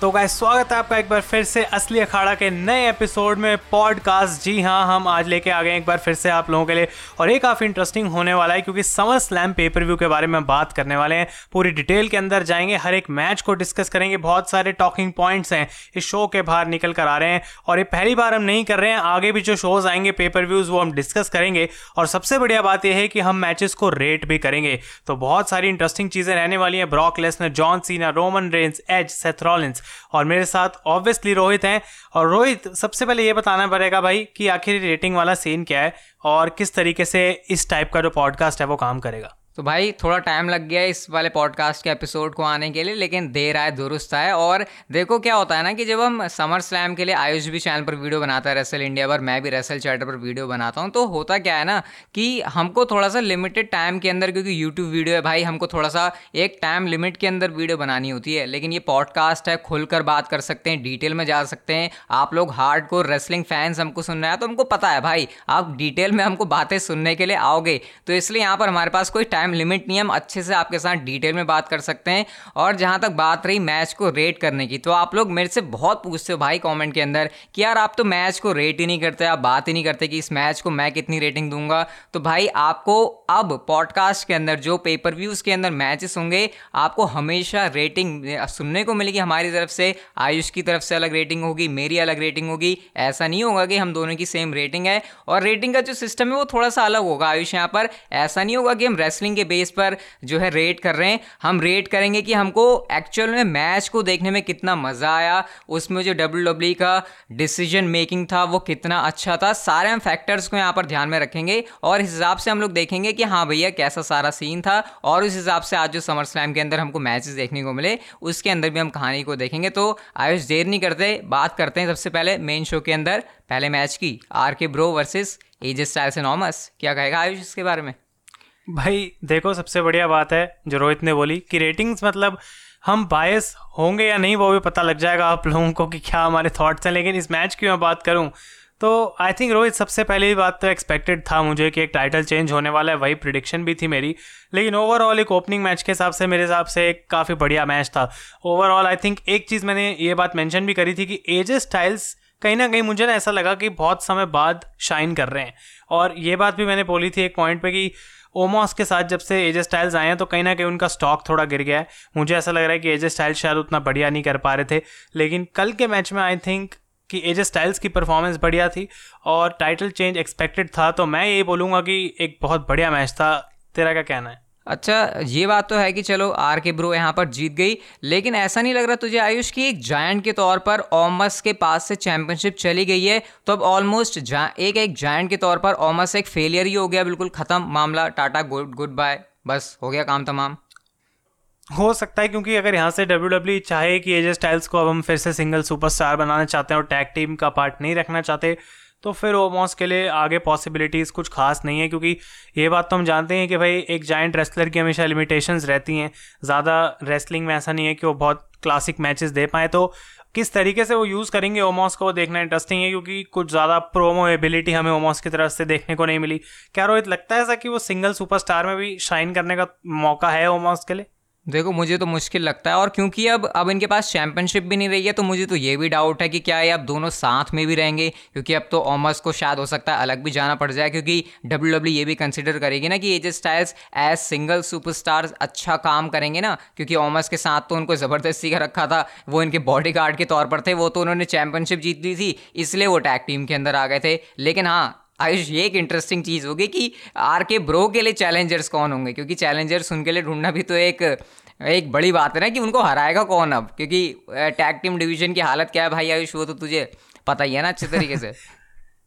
तो गाय स्वागत है आपका एक बार फिर से असली अखाड़ा के नए एपिसोड में पॉडकास्ट जी हाँ हम आज लेके आ गए एक बार फिर से आप लोगों के लिए और ये काफ़ी इंटरेस्टिंग होने वाला है क्योंकि समर स्लैम पेपर व्यू के बारे में बात करने वाले हैं। पूरी डिटेल के अंदर जाएँगे, हर एक मैच को डिस्कस करेंगे। बहुत सारे टॉकिंग पॉइंट्स हैं, इस शो के बाहर निकल कर आ रहे हैं और ये पहली बार हम नहीं कर रहे हैं। आगे भी जो शोज़ आएँगे पेपर व्यूज़ वो हम डिस्कस करेंगे और सबसे बढ़िया बात यह है कि हम मैचेस को रेट भी करेंगे। तो बहुत सारी इंटरेस्टिंग चीज़ें रहने वाली हैं। Brock Lesnar John Cena Roman Reigns Edge Seth Rollins और मेरे साथ ऑब्वियसली रोहित हैं। और रोहित, सबसे पहले ये बताना पड़ेगा भाई कि आखिर रेटिंग वाला सीन क्या है और किस तरीके से इस टाइप का जो पॉडकास्ट है वो काम करेगा। तो भाई, थोड़ा टाइम लग गया इस वाले पॉडकास्ट के एपिसोड को आने के लिए, लेकिन देर आए, दुरुस्त आए। और देखो क्या होता है ना कि जब हम समर स्लैम के लिए आयुष भी चैनल पर वीडियो बनाता है रेसल इंडिया पर, मैं भी रेसल चैटर पर वीडियो बनाता हूँ तो होता क्या है ना कि हमको थोड़ा सा लिमिटेड टाइम के अंदर, क्योंकि यूट्यूब वीडियो है भाई, हमको थोड़ा सा एक टाइम लिमिट के अंदर वीडियो बनानी होती है। लेकिन ये पॉडकास्ट है, खुलकर बात कर सकते हैं डिटेल में जा सकते हैं। आप लोग हार्ड को रेसलिंग फैंस हमको सुन रहे हैं तो हमको पता है भाई, आप डिटेल में हमको बातें सुनने के लिए आओगे। तो इसलिए यहाँ पर हमारे पास कोई टाइम लिमिट नहीं हम अच्छे से आपके साथ डिटेल में बात कर सकते हैं और जहाँ तक बात रही मैच को रेट करने की तो आप लोग मेरे से बहुत पूछते हो भाई कमेंट के अंदर कि यार आप तो मैच को रेट ही नहीं करते, आप बात ही नहीं करते कि इस मैच को मैं कितनी रेटिंग दूँगा। तो भाई आपको अब पॉडकास्ट के अंदर, जो पेपर व्यूज़ के अंदर मैचेस होंगे, आपको हमेशा रेटिंग सुनने को मिलेगी हमारी तरफ़ से। आयुष की तरफ़ से अलग रेटिंग होगी, मेरी अलग रेटिंग होगी। ऐसा नहीं होगा कि हम दोनों की सेम रेटिंग है। और रेटिंग का जो सिस्टम है, वो थोड़ा सा अलग होगा आयुष यहाँ पर। ऐसा नहीं होगा कि हम रेसलिंग के बेस पर जो है रेट कर रहे हैं। हम रेट करेंगे कि हमको एक्चुअल में मैच को देखने में कितना मज़ा आया। उसमें जो डब्ल्यू डब्ल्यू e का डिसीज़न मेकिंग था, वो कितना अच्छा था। सारे हम फैक्टर्स को यहाँ पर ध्यान में रखेंगे और इस हिसाब से हम लोग देखेंगे कि हाँ भैया, कैसा सारा सीन था और उस हिसाब से आज जो समर स्लैम के अंदर हमको मैचेस देखने को मिले, उसके अंदर भी हम कहानी को देखेंगे। तो आयुष, देर नहीं करते, बात करते हैं सबसे पहले मेन शो के अंदर। पहले मैच की R K bro versus AJ Styles and क्या कहेगा आयुष इसके बारे में? भाई, देखो, सबसे बढ़िया बात है, जो रोहित ने बोली, कि रेटिंग्स मतलब हम बायस होंगे या नहीं, वो भी पता लग जाएगा आप लोगों को कि क्या हमारे थॉट्स हैं। लेकिन इस मैच की मैं बात करूँ तो आई थिंक रोहित सबसे पहले बात तो एक्सपेक्टेड था मुझे कि एक टाइटल चेंज होने वाला है, वही प्रिडिक्शन भी थी मेरी। लेकिन ओवरऑल एक ओपनिंग मैच के हिसाब से, मेरे हिसाब से एक काफ़ी बढ़िया मैच था। ओवरऑल आई थिंक एक चीज़ मैंने ये बात मैंशन भी करी थी कि एजेस स्टाइल्स कहीं ना कहीं मुझे ना ऐसा लगा कि बहुत समय बाद शाइन कर रहे हैं। और ये बात भी मैंने बोली थी एक पॉइंट पे कि ओमॉस के साथ जब से एजे स्टाइल्स आए हैं तो कहीं ना कहीं उनका स्टॉक थोड़ा गिर गया है। मुझे ऐसा लग रहा है कि एजे स्टाइल्स शायद उतना बढ़िया नहीं कर पा रहे थे। लेकिन कल के मैच में आई थिंक कि एजे स्टाइल्स की परफॉर्मेंस बढ़िया थी और टाइटल चेंज एक्सपेक्टेड था तो मैं ये बोलूँगा कि एक बहुत बढ़िया मैच था। तेरा क्या कहना है? अच्छा ये बात तो है कि चलो, आर के ब्रो यहाँ पर जीत गई, लेकिन ऐसा नहीं लग रहा तुझे आयुष की एक जायंट के तौर पर ओमस के पास से चैंपियनशिप चली गई है? तो अब ऑलमोस्ट एक एक जायंट के तौर पर ओमस एक फेलियर ही हो गया, बिल्कुल ख़त्म, मामला, टाटा, गुड गुड बाय बस, हो गया काम तमाम। हो सकता है, क्योंकि अगर यहाँ से डब्ल्यू डब्ल्यू e चाहे कि एजे स्टाइल्स को अब हम फिर से सिंगल सुपरस्टार बनाना चाहते हैं और टैग टीम का पार्ट नहीं रखना चाहते तो फिर ओमॉस के लिए आगे पॉसिबिलिटीज़ कुछ खास नहीं है, क्योंकि ये बात तो हम जानते हैं कि भाई एक जाइंट रेसलर की हमेशा लिमिटेशंस रहती हैं। ज़्यादा रेसलिंग में ऐसा नहीं है कि वो बहुत क्लासिक मैचेस दे पाए। तो किस तरीके से वो यूज़ करेंगे ओमोस को, वो देखना इंटरेस्टिंग है, क्योंकि कुछ ज़्यादा प्रोमो एबिलिटी हमें ओमॉस की तरफ़ से देखने को नहीं मिली। क्या रोहित, लगता है ऐसा कि वो सिंगल सुपरस्टार में भी शाइन करने का मौका है ओमॉस के लिए? देखो, मुझे तो मुश्किल लगता है और क्योंकि अब अब इनके पास चैंपियनशिप भी नहीं रही है तो मुझे तो ये भी डाउट है कि क्या ये अब दोनों साथ में भी रहेंगे? क्योंकि अब तो ओमस को शायद हो सकता है अलग भी जाना पड़ जाए, क्योंकि डब्ल्यू डब्ल्यू ये भी कंसिडर करेगी ना कि AJ Styles as single super अच्छा काम करेंगे ना? क्योंकि ऑमर्स के साथ तो उनको ज़बरदस्ती का रखा था, वो इनके बॉडी गार्ड के तौर पर थे, वो तो उन्होंने चैंपियनशिप जीत ली थी, इसलिए वो टैग टीम के अंदर आ गए थे। लेकिन हाँ आयुष, ये एक इंटरेस्टिंग चीज़ होगी कि आर के ब्रो के लिए चैलेंजर्स कौन होंगे? क्योंकि चैलेंजर्स उनके लिए ढूंढना भी तो एक एक बड़ी बात है ना कि उनको हराएगा कौन अब? क्योंकि टैग टीम डिवीज़न की हालत क्या है भाई आयुष? वो तो तुझे पता ही है ना अच्छे तरीके से।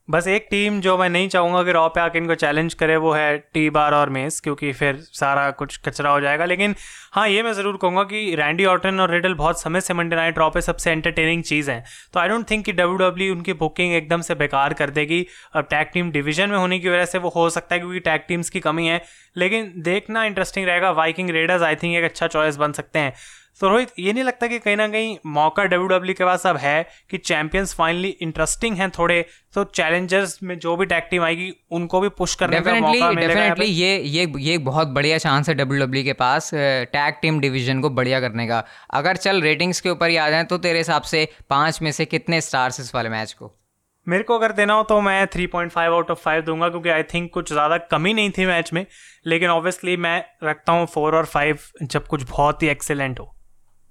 बस एक टीम जो मैं नहीं चाहूँगा कि रॉ पे आके इनको चैलेंज करे, वो है टी बार और मेस क्योंकि फिर सारा कुछ कचरा हो जाएगा। लेकिन हाँ ये मैं ज़रूर कहूँगा कि रैंडी ऑर्टन और रिडल बहुत समय से मंडे नाइट रॉ पे सबसे एंटरटेनिंग चीज़ है। तो आई डोंट थिंक कि डब्ल्यू डब्ल्यू उनकी बुकिंग एकदम से बेकार कर देगी। अब टैग टीम डिवीज़न में होने की वजह से वो हो सकता है, क्योंकि टैग टीम्स की कमी है। लेकिन देखना इंटरेस्टिंग रहेगा। वाइकिंग रेडर्स आई थिंक एक अच्छा चॉइस बन सकते हैं। तो रोहित ये नहीं लगता कि कहीं ना कहीं मौका डब्ल्यू डब्ल्यू के पास अब है कि चैंपियंस फाइनली इंटरेस्टिंग हैं थोड़े? तो चैलेंजर्स में जो भी टैग टीम आएगी उनको भी पुश करने का मौका डेफिनेटली ये ये ये बहुत बढ़िया चांस है डब्ल्यू डब्ल्यू के पास टैग टीम डिवीज़न को बढ़िया करने का। अगर चल रेटिंग्स के ऊपर ही आ जाए तो तेरे हिसाब से पाँच में से कितने स्टार्स इस वाले मैच को? मेरे को अगर देना हो तो मैं 3.5 आउट ऑफ़ 5 दूँगा क्योंकि आई थिंक कुछ ज़्यादा कमी नहीं थी मैच में। लेकिन ऑब्वियसली मैं रखता हूँ फोर और फाइव जब कुछ बहुत ही एक्सेलेंट हो।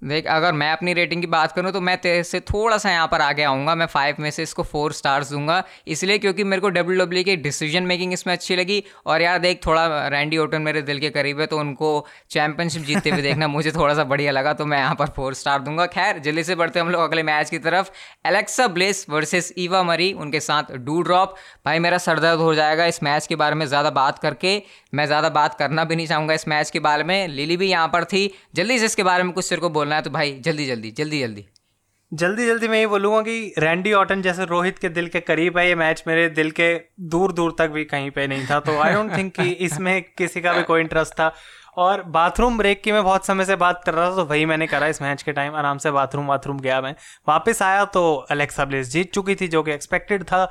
देख अगर मैं अपनी रेटिंग की बात करूँ तो मैं तेरे से थोड़ा सा यहाँ पर आगे आऊँगा। मैं फाइव में से इसको फोर स्टार्स दूँगा। इसलिए क्योंकि मेरे को डब्ल्यू डब्ल्यू की डिसीज़न मेकिंग इसमें अच्छी लगी। और यार देख थोड़ा रैंडी ओटन मेरे दिल के करीब है तो उनको चैंपियनशिप जीतते हुए देखना मुझे थोड़ा सा बढ़िया लगा तो मैं यहाँ पर फोर स्टार दूँगा। खैर जल्दी से बढ़ते हम लोग अगले मैच की तरफ़। एलेक्सा ब्लेस वर्सेस ईवा मरी उनके साथ डू ड्रॉप भाई मेरा सरदर्द हो जाएगा इस मैच के बारे में ज़्यादा बात करके। मैं ज़्यादा बात करना भी नहीं चाहूँगा इस मैच के बारे में। लिली भी यहाँ पर थी। जल्दी से इसके बारे में कुछ सिर को बोलना है तो भाई जल्दी जल्दी जल्दी जल्दी। जल्दी जल्दी मैं ये बोलूँगा कि रैंडी ऑटन जैसे रोहित के दिल के करीब है ये मैच मेरे दिल के दूर दूर तक भी कहीं पे नहीं था तो आई डोंट थिंक कि इसमें किसी का भी कोई इंटरेस्ट था। और बाथरूम ब्रेक की मैं बहुत समय से बात कर रहा था तो वही मैंने करा इस मैच के टाइम आराम से बाथरूम बाथरूम गया मैं। वापस आया तो अलेक्सा ब्लेस जीत चुकी थी जो कि एक्सपेक्टेड था।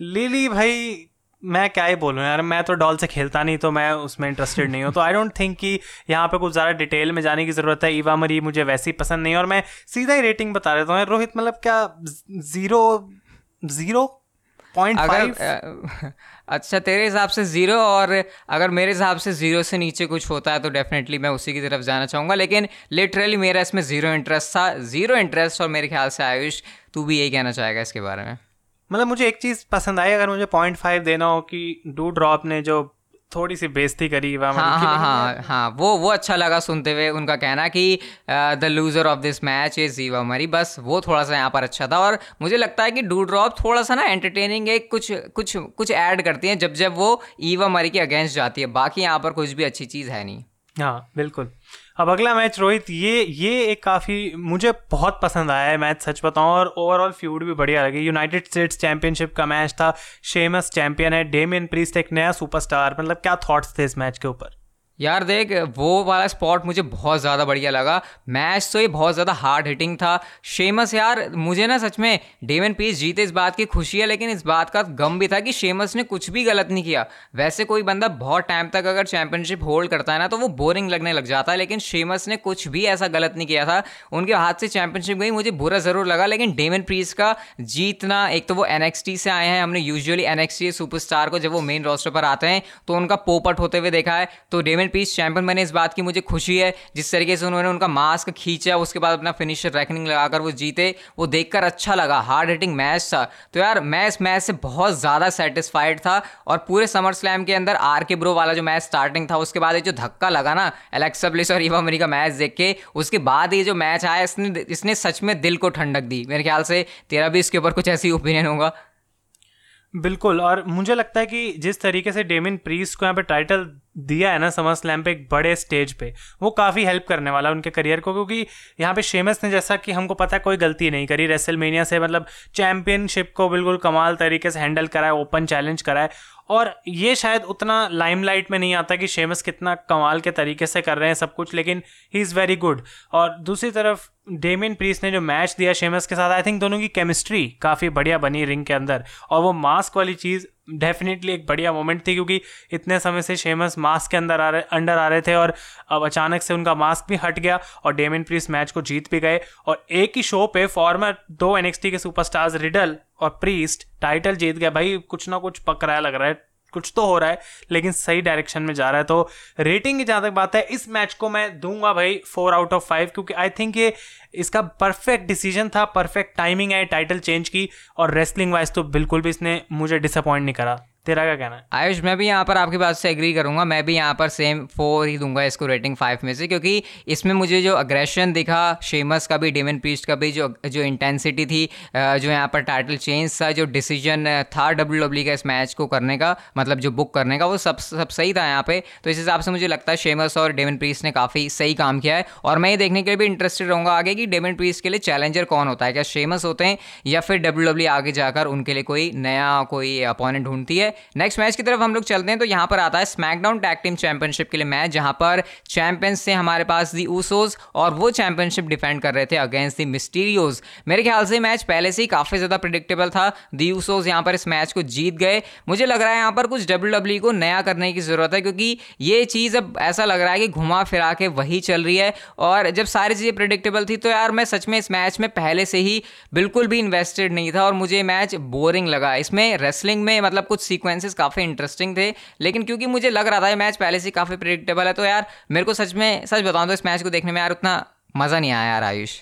लिली भाई मैं क्या ही बोलूँ यार मैं तो डॉल से खेलता नहीं तो मैं उसमें इंटरेस्टेड नहीं हूँ। तो आई डोंट थिंक कि यहाँ पे कुछ ज़्यादा डिटेल में जाने की ज़रूरत है। ईवा मरी मुझे वैसी पसंद नहीं और मैं सीधा ही रेटिंग बता देता हूँ। रोहित मतलब क्या ज़ीरो ज़ीरो अगर अच्छा तेरे हिसाब से ज़ीरो और अगर मेरे हिसाब से ज़ीरो से नीचे कुछ होता है तो डेफिनेटली मैं उसी की तरफ़ जाना चाहूँगा। लेकिन लिटरली मेरा इसमें ज़ीरो इंटरेस्ट था ज़ीरो इंटरेस्ट और मेरे ख्याल से आयुष तू भी यही कहना चाहेगा इसके बारे में? मतलब मुझे एक चीज़ पसंद आई अगर मुझे पॉइंट फाइव देना हो कि डू ड्रॉप ने जो थोड़ी सी बेइज्जती करी हाँ हाँ हाँ हाँ वो वो अच्छा लगा सुनते हुए उनका कहना कि the loser of this match is Eva Marie बस वो थोड़ा सा यहाँ पर अच्छा था और मुझे लगता है कि डू ड्रॉप थोड़ा सा ना एंटरटेनिंग है कुछ कुछ कुछ ऐड करती हैं जब जब वो ईवा मरी के अगेंस्ट जाती है। बाकी यहाँ पर कुछ भी अच्छी चीज़ है नहीं। हाँ बिल्कुल। अब अगला मैच रोहित, ये ये एक काफ़ी मुझे बहुत पसंद आया है मैच सच बताऊँ, और ओवरऑल फ्यूड भी बढ़िया लगी। यूनाइटेड स्टेट्स चैंपियनशिप का मैच था। शेमस चैंपियन है। डेमियन प्रीस्ट एक नया सुपरस्टार मतलब क्या थॉट्स थे इस मैच के ऊपर? यार देख, वो वाला स्पॉट मुझे बहुत ज़्यादा बढ़िया लगा। मैच तो ये बहुत ज़्यादा हार्ड हिटिंग था। शेमस यार, मुझे ना सच में डेवन पीस जीते इस बात की खुशी है, लेकिन इस बात का गम भी था कि शेमस ने कुछ भी गलत नहीं किया। वैसे कोई बंदा बहुत टाइम तक अगर चैंपियनशिप होल्ड करता है ना तो वो बोरिंग लगने लग जाता है, लेकिन शेमस ने कुछ भी ऐसा गलत नहीं किया था। उनके हाथ से चैंपियनशिप गई, मुझे बुरा ज़रूर लगा, लेकिन डेवन प्रीस का जीतना, एक तो वो एन से आए हैं, हमने यूजली एन सुपरस्टार को जब वो मेन रोस्टर पर आते हैं तो उनका पोपट होते हुए देखा है। तो डेवन पीस चैंपियन बने इस बात की मुझे खुशी है, जिस तरीके से उन्होंने उनका मास्क खींचा, उसके बाद अपना फिनिशर रैकनिंग लगाकर वो जीते, वो देखकर अच्छा लगा। हार्ड हिटिंग मैच था। तो यार, मैं इस मैच से बहुत ज़्यादा सेटिस्फाइड था और पूरे समर स्लैम के अंदर आर के ब्रो वाला जो मैच स्टार्टिंग था, उसके बाद ये जो धक्का लगा ना एलेक्सा ब्लिस और ईवा मरी का मैच देख के, उसके बाद ये जो मैच आया, इसने इसने सच में दिल को ठंडक दी। मेरे ख्याल से तेरा भी इसके ऊपर कुछ ऐसी ओपिनियन होगा। बिल्कुल, और मुझे लगता है कि जिस तरीके से डेमिन प्रीस को यहाँ पे टाइटल दिया है ना समर स्लैम पे एक बड़े स्टेज पे। वो काफ़ी हेल्प करने वाला उनके करियर को, क्योंकि यहाँ पे शेमस ने जैसा कि हमको पता है कोई गलती नहीं करी। रेसलमेनिया से मतलब चैंपियनशिप को बिल्कुल कमाल तरीके से हैंडल कराए ओपन चैलेंज कराए और ये शायद उतना लाइमलाइट में नहीं आता कि शेमस कितना कमाल के तरीके से कर रहे हैं सब कुछ, लेकिन ही इज़ वेरी गुड और दूसरी तरफ़ डेमिन प्रीस ने जो मैच दिया शेमस के साथ आई थिंक दोनों की केमिस्ट्री काफ़ी बढ़िया बनी रिंग के अंदर। और वो मास्क वाली चीज़ डेफिनेटली एक बढ़िया मोमेंट थी क्योंकि इतने समय से शेमस मास्क के अंदर आ रहे, अंडर आ रहे थे और अब अचानक से उनका मास्क भी हट गया और डेमिन प्रीस मैच को जीत भी गए और एक ही शो पे फॉर्मर दो एनएक्सटी के सुपरस्टार्स रिडल और प्रीस्ट टाइटल जीत गया भाई, कुछ ना कुछ पकड़ाया लग रहा है। कुछ तो हो रहा है, लेकिन सही डायरेक्शन में जा रहा है। तो रेटिंग की जहाँ तक बात है, इस मैच को मैं दूँगा भाई फोर आउट ऑफ़ फाइव क्योंकि आई थिंक ये इसका परफेक्ट डिसीज़न था परफेक्ट टाइमिंग है टाइटल चेंज की, और रेसलिंग वाइज तो बिल्कुल भी इसने मुझे डिसअपॉइंट नहीं करा। तेरा क्या कहना है? आयुष, मैं भी यहाँ पर आपकी बात से एग्री करूँगा। मैं भी यहाँ पर सेम फोर ही दूँगा इसको रेटिंग फाइव में से, क्योंकि इसमें मुझे जो अग्रेशन दिखा शेमस का भी डेमन पीस्ट का भी, जो जो इंटेंसिटी थी जो यहाँ पर टाइटल चेंज था, जो डिसीज़न था डब्ल्यू डब्ल्यू का इस मैच को करने का मतलब जो बुक करने का, वो सब सब सही था यहाँ पे। तो इस हिसाब से मुझे लगता है शेमस और डेमन पीस्ट ने काफ़ी सही काम किया है। और मैं ये देखने के लिए भी इंटरेस्टेड रहूँगा आगे कि डेमन पीस्ट के लिए चैलेंजर कौन होता है। क्या शेमस होते हैं या फिर डब्ल्यू डब्ल्यू आगे जाकर उनके लिए कोई नया कोई अपॉइंट ढूंढती है? नेक्स्ट मैच की तरफ़ हम लोग चलते हैं तो यहाँ पर आता है स्मैकडाउन टैग टीम चैंपियनशिप के लिए मैच जहाँ पर चैंपियंस थे हमारे पास दी ऊसोज और वो चैंपियनशिप डिफेंड कर रहे थे अगेंस्ट दी मिस्टीरियोज मेरे ख्याल से मैच पहले से ही काफ़ी ज़्यादा प्रिडिक्टेबल था। दी ऊसोज यहाँ पर इस मैच को जीत गए। मुझे लग रहा है यहाँ पर कुछ डब्ल्यू e को नया करने की ज़रूरत है, क्योंकि ये चीज़ अब ऐसा लग रहा है कि घुमा फिरा के वही चल रही है और जब सारी चीज़ें प्रिडिक्टेबल थी तो यार मैं सच में इस मैच में पहले से ही बिल्कुल भी इन्वेस्टेड नहीं था और मुझे मैच बोरिंग लगा। इसमें रेसलिंग में मतलब कुछ सीक्वेंसेस काफ़ी इंटरेस्टिंग थे, लेकिन क्योंकि मुझे लग रहा था ये मैच पहले से काफ़ी प्रिडिक्टेबल है तो यार मेरे को सच में, सच बताऊँ तो इस मैच को देखने में यार उतना मज़ा नहीं आया यार आयुष।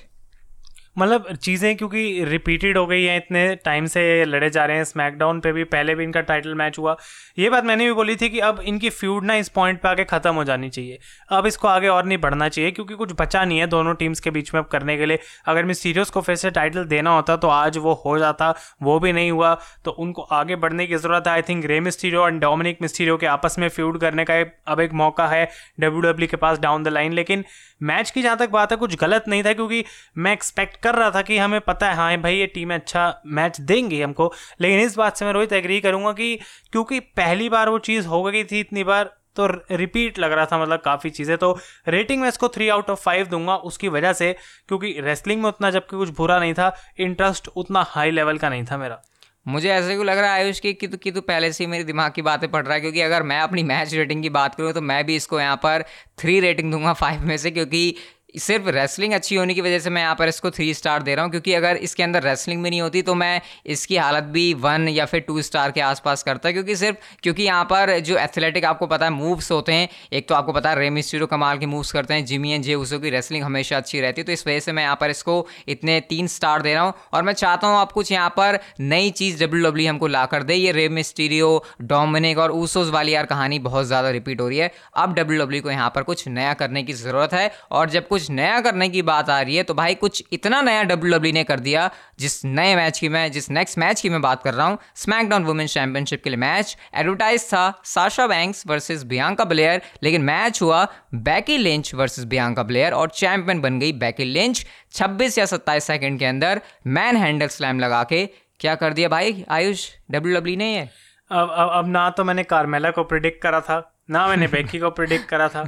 मतलब चीज़ें क्योंकि रिपीटेड हो गई हैं, इतने टाइम से लड़े जा रहे हैं स्मैकडाउन पे भी, पहले भी इनका टाइटल मैच हुआ। ये बात मैंने भी बोली थी कि अब इनकी फ्यूड ना इस पॉइंट पे आगे ख़त्म हो जानी चाहिए। अब इसको आगे और नहीं बढ़ना चाहिए, क्योंकि कुछ बचा नहीं है दोनों टीम्स के बीच में अब करने के लिए। अगर मिस्टीरियोस को फिर से टाइटल देना होता तो आज वो हो जाता, वो भी नहीं हुआ। तो उनको आगे बढ़ने की ज़रूरत है। I think Rey Mysterio and Dominik Mysterio के आपस में फ्यूड करने का अब एक मौका है डब्ल्यू डब्ल्यू के पास डाउन द लाइन लेकिन मैच की जहाँ तक बात है, कुछ गलत नहीं था, क्योंकि मैं एक्सपेक्ट कर रहा था कि हमें पता है हाँ भाई ये टीम अच्छा मैच देंगी हमको। लेकिन इस बात से मैं रोहित एग्री करूँगा कि क्योंकि पहली बार वो चीज़ हो गई थी इतनी बार तो रिपीट लग रहा था मतलब काफ़ी चीज़ें। तो रेटिंग मैं इसको थ्री आउट ऑफ़ फाइव दूँगा उसकी वजह से, क्योंकि रेसलिंग में उतना जबकि कुछ बुरा नहीं था इंटरेस्ट उतना हाई लेवल का नहीं था मेरा। मुझे ऐसे क्यों लग रहा है आयुष, की, कि तू कि तू पहले से ही मेरे दिमाग की बातें पढ़ रहा है? क्योंकि अगर मैं अपनी मैच रेटिंग की बात करूँ तो मैं भी इसको यहाँ पर थ्री रेटिंग दूँगा फाइव में से, क्योंकि सिर्फ़ रेसलिंग अच्छी होने की वजह से मैं यहाँ पर इसको थ्री स्टार दे रहा हूँ, क्योंकि अगर इसके अंदर रेसलिंग भी नहीं होती तो मैं इसकी हालत भी वन या फिर टू स्टार के आसपास करता, क्योंकि सिर्फ़, क्योंकि यहाँ पर जो एथलेटिक आपको पता है मूव्स होते हैं, एक तो आपको पता है रेमिस्टो कमाल के मूव्स करते हैं जिमी एंड जे उसो की रेसलिंग हमेशा अच्छी रहती है तो इस वजह से मैं यहाँ पर इसको इतने तीन स्टार दे रहा हूँ, और मैं चाहता हूँ आप कुछ यहाँ पर नई चीज़ डब्ल्यू डब्ल्यू हमको ला कर दे। ये रेमिस्टीरियो डोमिनिक और ऊसोज वाली यार कहानी बहुत ज़्यादा रिपीट हो रही है। अब डब्ल्यू डब्ल्यू को यहाँ पर कुछ नया करने की ज़रूरत है, और जब कुछ नया करने की बात आ रही है तो भाई कुछ इतना नया डब्ल्यू डब्ल्यू ने कर दिया, जिस नए मैच की मैं, जिस नेक्स्ट मैच की मैं बात कर रहा हूँ स्मैकडाउन वुमेन्स चैंपियनशिप के लिए मैच एडवर्टाइज था Sasha Banks versus Bianca Belair लेकिन मैच हुआ Becky Lynch versus Bianca Belair और चैंपियन बन गई बैकी लिंच 26 या 27 सेकंड के अंदर मैन हैंडल स्लैम लगा के। क्या कर दिया भाई आयुष? डब्ल्यू डब्ल्यू ने है अब अब ना तो मैंने कार्मेला को प्रिडिक्ट करा था। ना मैंने बेकी को प्रिडिक्ट करा था।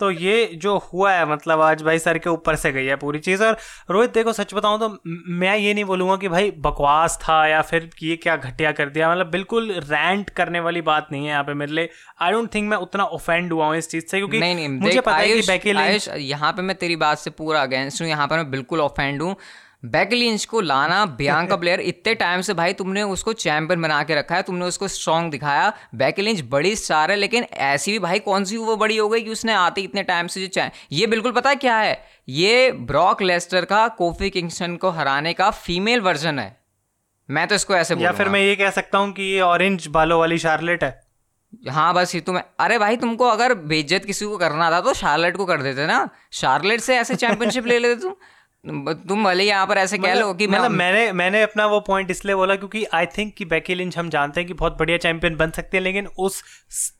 तो ये जो हुआ है मतलब आज भाई सर के ऊपर से गई है पूरी चीज़। और रोहित देखो सच बताऊँ तो मैं ये नहीं बोलूँगा कि भाई बकवास था या फिर ये क्या घटिया कर दिया। मतलब बिल्कुल रैंट करने वाली बात नहीं है यहाँ पे मेरे लिए। आई डोंट थिंक मैं उतना ऑफेंड हुआ हूँ इस चीज़ से क्योंकि नहीं, नहीं, मुझे पता है कि यहाँ पे मैं तेरी बात से पूरा अगेंस्ट हूँ यहाँ पर मैं बिल्कुल ऑफेंड हूँ। बैकलिंच को लाना बियांका प्लेयर इतने टाइम से भाई तुमने उसको चैंपियन बना के रखा है तुमने उसको स्ट्रॉन्ग दिखाया। बैकलिंच बड़ी स्टार है लेकिन ऐसी भी भाई कौन सी वो बड़ी हो गई कि उसने आते इतने टाइम से जो चाहे ये बिल्कुल पता है क्या है? ये ब्रॉक लेस्टर का कोफी किंगस्टन को हराने का फीमेल वर्जन है। मैं तो इसको ऐसे या फिर मैं ये कह सकता हूँ कि ये ऑरेंज बालों वाली शार्लेट है। हाँ बस ये तुम्हें अरे भाई तुमको अगर बेइज्जत किसी को करना था तो शार्लेट को कर देते ना। शार्लेट से ऐसे चैंपियनशिप ले लेते तुम। तुम भले यहाँ पर ऐसे कह लो कि मतलब मैंने मैंने अपना वो पॉइंट इसलिए बोला क्योंकि आई थिंक कि बैकी लिंच हम जानते हैं कि बहुत बढ़िया चैंपियन बन सकते हैं लेकिन उस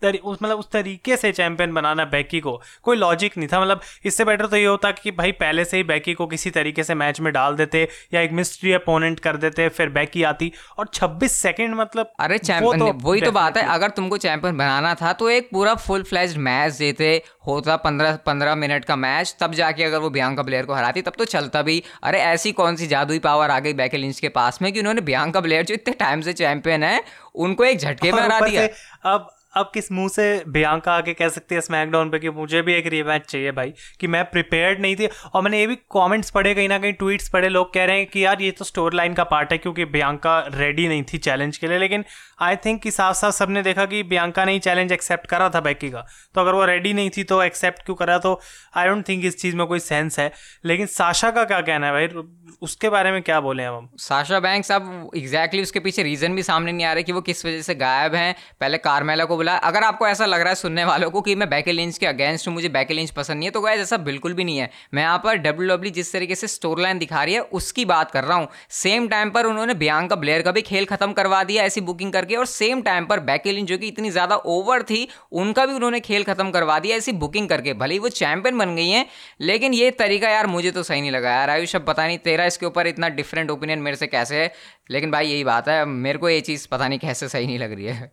तरी, उस मतलब उस तरीके से चैंपियन बनाना बैकी को कोई लॉजिक नहीं था। मतलब इससे बेटर तो ये होता कि भाई पहले से ही बैकी को किसी तरीके से मैच में डाल देते या एक मिस्ट्री अपोनेंट कर देते फिर बैकी आती और छब्बीस सेकेंड मतलब अरे चैंपियन तो वही तो बात है। अगर तुमको चैंपियन बनाना था तो एक पूरा फुल फ्लैज मैच देते होता पंद्रह पंद्रह मिनट का मैच तब जाके अगर वो बियांका प्लेयर को हराती तब तो चलता भी। अरे ऐसी कौन सी जादुई पावर आ गई बैके लिंच के पास में कि उन्होंने बियांका प्लेयर जो इतने टाइम से चैंपियन है उनको एक झटके में हरा दिया? अब अब किस मुँह से बियांका आके कह सकती है स्मैकडाउन पे कि मुझे भी एक रीमैच चाहिए भाई, कि मैं प्रिपेयर्ड नहीं थी। और मैंने ये भी कमेंट्स पढ़े, कहीं ना कहीं ट्वीट्स पढ़े, लोग कह रहे हैं कि यार ये तो स्टोरी लाइन का पार्ट है क्योंकि बियांका रेडी नहीं थी चैलेंज के लिए। लेकिन आई थिंक कि साफ़ साफ़ सबने देखा कि बियांका ने ही चैलेंज एक्सेप्ट करा था बैकी का। तो अगर वो रेडी नहीं थी तो एक्सेप्ट क्यों करा? तो आई डोंट थिंक इस चीज़ में कोई सेंस है। लेकिन साशा का क्या कहना है भाई? उसके बारे में क्या बोले हम? साशा बैंक्स अब एग्जैक्टली उसके पीछे रीज़न भी सामने नहीं आ रहे कि वो किस वजह से गायब हैं। पहले कार्मेला को बुलाया अगर आपको ऐसा लग रहा है सुनने वालों को कि मैं बैके लिंच के अगेंस्ट हूँ, मुझे बैके लिंच पसंद नहीं है तो गाय ऐसा बिल्कुल भी नहीं है। मैं यहाँ पर डब्ल्यू डब्ल्यू जिस तरीके से स्टोर लाइन दिखा रही है, उसकी बात कर रहा हूँ। सेम टाइम पर उन्होंने बियांका ब्लेयर का भी खेल खत्म करवा दिया ऐसी बुकिंग करके, और सेम टाइम पर बैके लिंच जो कि इतनी ज़्यादा ओवर थी, उनका भी उन्होंने खेल खत्म करवा दिया ऐसी बुकिंग करके। भले ही वो चैंपियन बन गई हैं, लेकिन ये तरीका यार मुझे तो सही नहीं लगा यार। आयुष, अब पता नहीं तेरा इसके ऊपर इतना डिफरेंट ओपिनियन मेरे से कैसे है? लेकिन भाई यही बात है, मेरे को ये चीज़ पता नहीं कैसे सही नहीं लग रही है।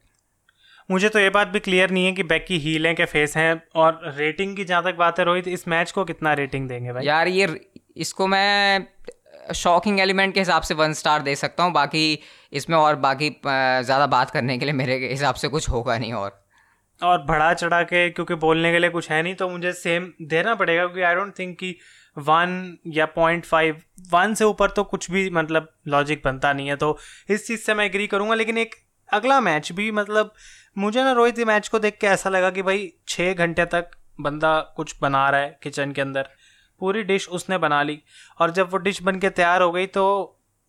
मुझे तो ये बात भी क्लियर नहीं है कि बैकी हील हैं क्या फेस हैं और रेटिंग की जहाँ तक बात है रोहित इस मैच को कितना रेटिंग देंगे भाई? यार ये इसको मैं शॉकिंग एलिमेंट के हिसाब से वन स्टार दे सकता हूँ बाकी इसमें और बाकी ज़्यादा बात करने के लिए मेरे हिसाब से कुछ होगा नहीं और। और बढ़ा चढ़ा के क्योंकि बोलने के लिए कुछ है नहीं तो मुझे सेम देना पड़ेगा क्योंकि आई डोंट थिंक कि वन या पॉइंट फाइव वन से ऊपर तो कुछ भी मतलब लॉजिक बनता नहीं है तो इस चीज़ से मैं एग्री करूँगा लेकिन एक अगला मैच भी मतलब मुझे ना रोहित मैच को देख के ऐसा लगा कि भाई छः घंटे तक बंदा कुछ बना रहा है किचन के अंदर। पूरी डिश उसने बना ली। और जब वो डिश बन के तैयार हो गई तो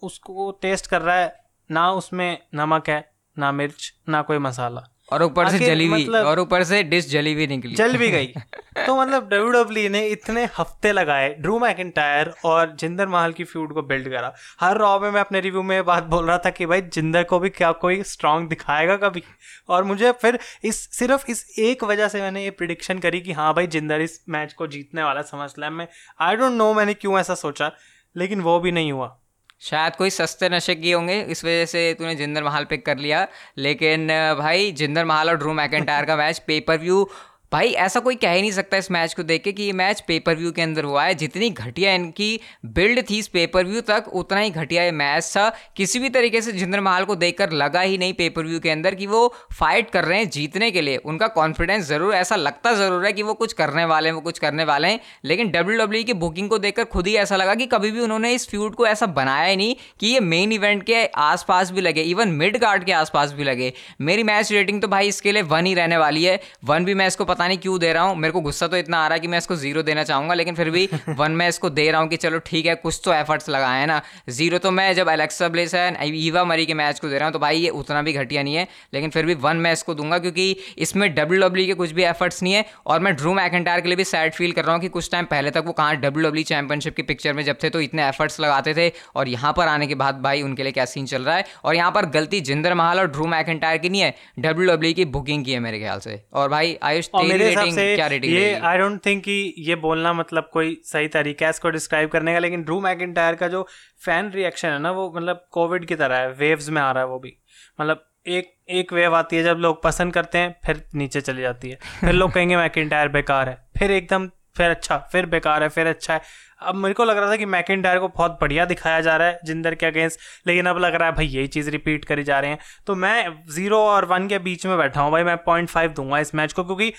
उसको टेस्ट कर रहा है, ना उसमें नमक है, ना मिर्च, ना कोई मसाला। और ऊपर से जली हुई मतलब, और ऊपर से डिश जली हुई निकली। जल भी गई। तो मतलब डब्ल्यू डब्ल्यू ने इतने हफ़्ते लगाए ड्रू मैकिटायर और जिंदर महल की फ्यूड को बिल्ड करा। हर रॉ में मैं अपने रिव्यू में बात बोल रहा था कि भाई जिंदर को भी क्या कोई स्ट्रांग दिखाएगा कभी? और मुझे फिर इस सिर्फ़ इस एक वजह से मैंने ये प्रिडिक्शन करी कि हाँ भाई जिंदर इस मैच को जीतने वाला समझ स्लैम में आई डोंट नो मैंने क्यों ऐसा सोचा लेकिन वो भी नहीं हुआ। शायद कोई सस्ते नशे किए होंगे, इस वजह से तूने जिंदर महाल पिक कर लिया। लेकिन, भाई जिंदर महाल और ड्रू मैकेंटायर का मैच पेपर व्यू भाई, ऐसा कोई कह ही नहीं सकता इस मैच को देख के कि ये मैच पेपर व्यू के अंदर हुआ है। जितनी घटिया इनकी बिल्ड थी इस पेपर व्यू तक, उतना ही घटिया ये मैच था। किसी भी तरीके से जिंदर महाल को देखकर लगा ही नहीं पेपर व्यू के अंदर कि वो फाइट कर रहे हैं जीतने के लिए। उनका कॉन्फिडेंस ज़रूर, ऐसा लगता ज़रूर है कि वो कुछ करने वाले हैं, वो कुछ करने वाले हैं। लेकिन डब्ल्यू डब्ल्यू e की बुकिंग को देखकर खुद ही ऐसा लगा कि कभी भी उन्होंने इस फ्यूड को ऐसा बनाया ही नहीं कि ये मेन इवेंट के आसपास भी लगे इवन मिड कार्ड के आसपास भी लगे। मेरी मैच रेटिंग तो भाई इसके लिए वन ही रहने वाली है। वन भी मैं इसको पता नहीं क्यों दे रहा हूँ। मेरे को गुस्सा तो इतना आ रहा है कि मैं इसको ज़ीरो देना चाहूँगा लेकिन फिर भी वन मैं इसको दे रहा हूँ कि चलो ठीक है कुछ तो एफर्ट्स लगाए हैं ना? ज़ीरो तो मैं जब एलेक्सा ब्लेस है ईवा मरी के मैच को दे रहा हूँ तो भाई ये उतना भी घटिया नहीं है लेकिन फिर भी वन मैं इसको दूँगा क्योंकि इसमें डब्ल्यू डब्ल्यू के कुछ भी एफर्ट्स नहीं है और मैं ड्रू मैकेंटायर के लिए भी सैड फील कर रहा हूँ कि कुछ टाइम पहले तक वो कहाँ डब्ल्यू डब्ल्यू चैंपियनशिप की पिक्चर में जब थे तो इतने एफर्ट्स लगाते थे और यहाँ पर आने के बाद भाई उनके लिए क्या सीन चल रहा है? और यहाँ पर गलती जिंदर महल और ड्रू मैकेंटायर की नहीं है डब्ल्यू डब्ल्यू की बुकिंग की है मेरे ख्याल से। और भाई आयुष तेरी हिसाब से ये आई डोंट थिंक कि ये बोलना मतलब कोई सही तरीका है इसको डिस्क्राइब करने का लेकिन ड्रू मैकिटायर का जो फ़ैन रिएक्शन है ना वो मतलब कोविड की तरह है वेव्स में आ रहा है वो भी। मतलब एक एक वेव आती है जब लोग पसंद करते हैं फिर नीचे चली जाती है। फिर लोग कहेंगे मैकिटायर बेकार है। फिर एकदम फिर अच्छा फिर बेकार है, फिर अच्छा है। अब मेरे को लग रहा था कि मैकिटायर को बहुत बढ़िया दिखाया जा रहा है जिंदर के अगेंस्ट, लेकिन अब लग रहा है भाई यही चीज़ रिपीट करी जा रहे हैं। तो मैं ज़ीरो और वन के बीच में बैठा हूँ भाई, मैं पॉइंट फाइव दूँगा इस मैच को, क्योंकि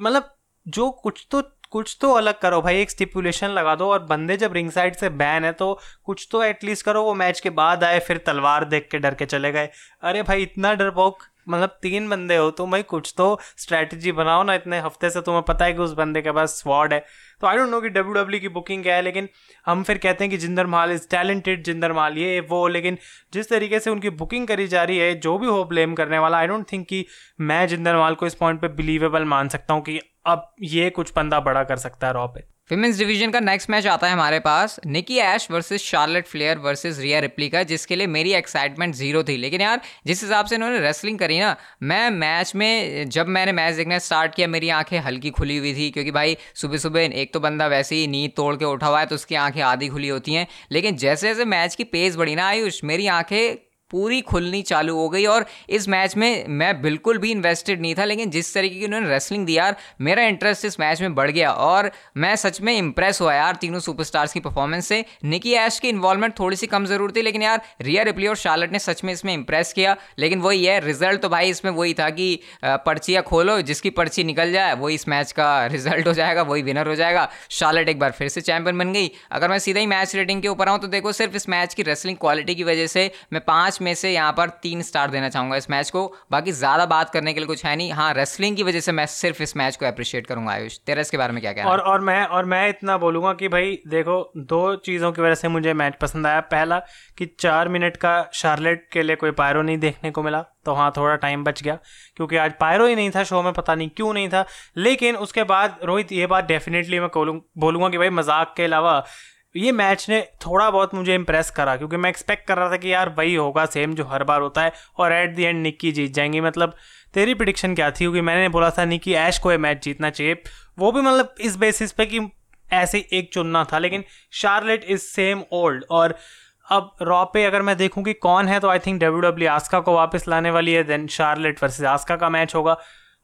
मतलब जो कुछ तो कुछ तो अलग करो भाई, एक स्टिपुलेशन लगा दो और बंदे जब रिंग साइड से बैन है तो कुछ तो एटलीस्ट करो, वो मैच के बाद आए, फिर तलवार देख के डर के चले गए। अरे भाई, इतना डरपोक मतलब तीन बंदे हो तो भाई, कुछ तो स्ट्रैटेजी बनाओ ना इतने हफ़्ते से, तुम्हें पता है कि उस बंदे के पास स्वॉर्ड है। तो आई डोंट नो कि डब्ल्यू डब्ल्यू की बुकिंग क्या है, लेकिन हम फिर कहते हैं कि जिंदर माल इज़ टैलेंटेड जिंदर माल, ये, वो, लेकिन जिस तरीके से उनकी बुकिंग करी जा रही है, जो भी हो ब्लेम करने वाला आई डोंट थिंक कि मैं जिंदर माल को इस पॉइंट पर बिलीवेबल मान सकता हूँ कि अब ये कुछ बंदा बड़ा कर सकता है रॉ पे। विमेंस डिवीज़न का नेक्स्ट मैच आता है हमारे पास। Nikki Ash versus Charlotte Flair versus Rhea Ripley जिसके लिए मेरी एक्साइटमेंट ज़ीरो थी। लेकिन यार, जिस हिसाब से इन्होंने रेसलिंग करी ना, मैं मैच में, जब मैंने मैच देखना स्टार्ट किया, मेरी आँखें हल्की खुली हुई थी, क्योंकि भाई सुबह सुबह एक तो बंदा वैसे ही नींद तोड़ के उठा हुआ है तो उसकी आँखें आधी खुली होती हैं। लेकिन जैसे जैसे मैच की पेस बढ़ी ना, आयुष, मेरी आँखें पूरी खुलनी चालू हो गई और इस मैच में मैं बिल्कुल भी इन्वेस्टेड नहीं था, लेकिन जिस तरीके की उन्होंने रेसलिंग दी यार, मेरा इंटरेस्ट इस मैच में बढ़ गया और मैं सच में इंप्रेस हुआ यार तीनों सुपरस्टार्स की परफॉर्मेंस से। निकी ऐश की इन्वॉल्वमेंट थोड़ी सी कम ज़रूर थी, लेकिन यार रिया रिप्ली और शार्लट ने सच में इसमें इंप्रेस किया, लेकिन वही है रिज़ल्ट तो भाई इसमें वही था कि पर्चियाँ खोलो, जिसकी पर्ची निकल जाए, वही इस मैच का रिज़ल्ट हो जाएगा, वही विनर हो जाएगा। शार्लट एक बार फिर से चैंपियन बन गई। अगर मैं सीधा ही मैच रेटिंग के ऊपर आऊँ तो देखो सिर्फ़ इस मैच की रेसलिंग क्वालिटी की वजह से मैं पाँच में से यहाँ पर तीन स्टार देना चाहूँगा इस मैच को। बाकी ज़्यादा बात करने के लिए कुछ है नहीं। हाँ रेसलिंग की वजह से मैं सिर्फ़ इस मैच को अप्रिशिएट करूँगा, आयुष। तेरा इसके बारे में क्या कहना और और मैं और मैं इतना बोलूँगा कि भाई, देखो, दो चीज़ों की वजह से मुझे मैच पसंद आया। पहला, कि चार मिनट का शार्लेट के लिए कोई पायरो नहीं देखने को मिला तो हाँ थोड़ा टाइम बच गया। क्योंकि आज पायरो ही नहीं था शो में, पता नहीं क्यों नहीं था। लेकिन उसके बाद, रोहित, ये बात डेफिनेटली मैं बोलूँगा कि भाई मज़ाक के अलावा ये मैच ने थोड़ा बहुत मुझे इम्प्रेस करा, क्योंकि मैं एक्सपेक्ट कर रहा था कि यार वही होगा सेम जो हर बार होता है, और एट दी एंड निक्की जीत जाएँगी। मतलब तेरी प्रिडिक्शन क्या थी? क्योंकि मैंने बोला था निक्की ऐश को ये मैच जीतना चाहिए। वो भी मतलब इस बेसिस पे कि ऐसे ही एक चुनना था, लेकिन शार्लेट इज़ सेम ओल्ड और अब रॉ पे अगर मैं देखूँ कि कौन है तो I think W W Asuka को वापस लाने वाली है देन शार्लेट वर्सेज आस्का का मैच होगा।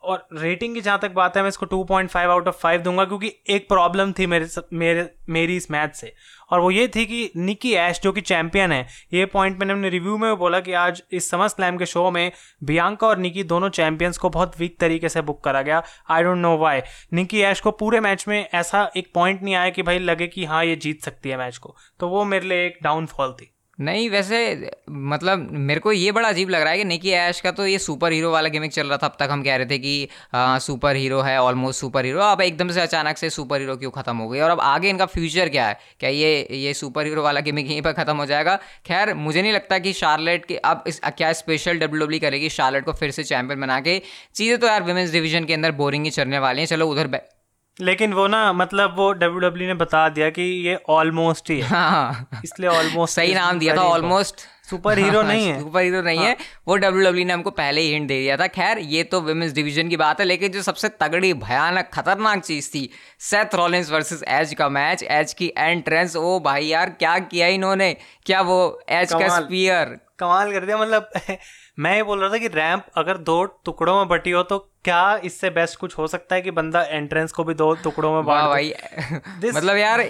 और रेटिंग की जहाँ तक बात है, मैं इसको 2.5 आउट ऑफ़ 5 दूँगा क्योंकि एक प्रॉब्लम थी मेरे मेरे, मेरी इस मैच से। और वो ये थी कि निकी ऐश जो कि चैंपियन है, ये पॉइंट मैंने अपने रिव्यू में बोला कि आज इस समर स्लैम के शो में बियांका और निकी दोनों चैंपियंस को बहुत वीक तरीके से बुक करा गया। I don't know why Nikki Ash को पूरे मैच में ऐसा एक पॉइंट नहीं आया कि भाई लगे कि हाँ ये जीत सकती है मैच को। तो वो मेरे लिए एक डाउनफॉल थी। नहीं वैसे मतलब मेरे को ये बड़ा अजीब लग रहा है कि निकी ऐश का तो ये सुपर हीरो वाला गेमिंग चल रहा था अब तक हम कह रहे थे कि आ, सुपर हीरो है ऑलमोस्ट सुपर हीरो अब एकदम से अचानक से सुपर हीरो क्यों खत्म हो गई? और अब आगे इनका फ्यूचर क्या है? क्या ये ये सुपर हीरो वाला गेमिंग यहीं पर खत्म हो जाएगा? खैर मुझे नहीं लगता कि शार्लेट की अब इस क्या स्पेशल डब्ल्यू डब्ल्यू करेगी शार्लेट को फिर से चैंपियन बना के। चीज़ें तो यार वुमेंस डिवीज़न के अंदर बोरिंग ही चलने वाली हैं। चलो उधर लेकिन वो ना मतलब वो डब्ल्यू डब्ल्यू ने बता दिया कि ये ऑलमोस्ट ही है। हाँ इसलिए ऑलमोस्ट सही नाम दिया था ऑलमोस्ट सुपर हीरो नहीं है। सुपर हीरो नहीं हाँ। है। वो डब्ल्यू डब्ल्यू ने हमको पहले ही हिंट दे दिया था। खैर ये तो विमेंस डिवीज़न की बात है लेकिन जो सबसे तगड़ी भयानक खतरनाक चीज़ थी सेथ रॉलिंस वर्सेस एज का मैच एज की एंट्रेंस ओ भाई यार क्या किया इन्होंने? क्या वो एज का स्पीयर कमाल कर दिया मतलब मैं ये बोल रहा था कि रैंप अगर दो टुकड़ों में बटी हो तो क्या इससे बेस्ट कुछ हो सकता है कि बंदा एंट्रेंस को भी दो टुकड़ों में बांट भाई मतलब यार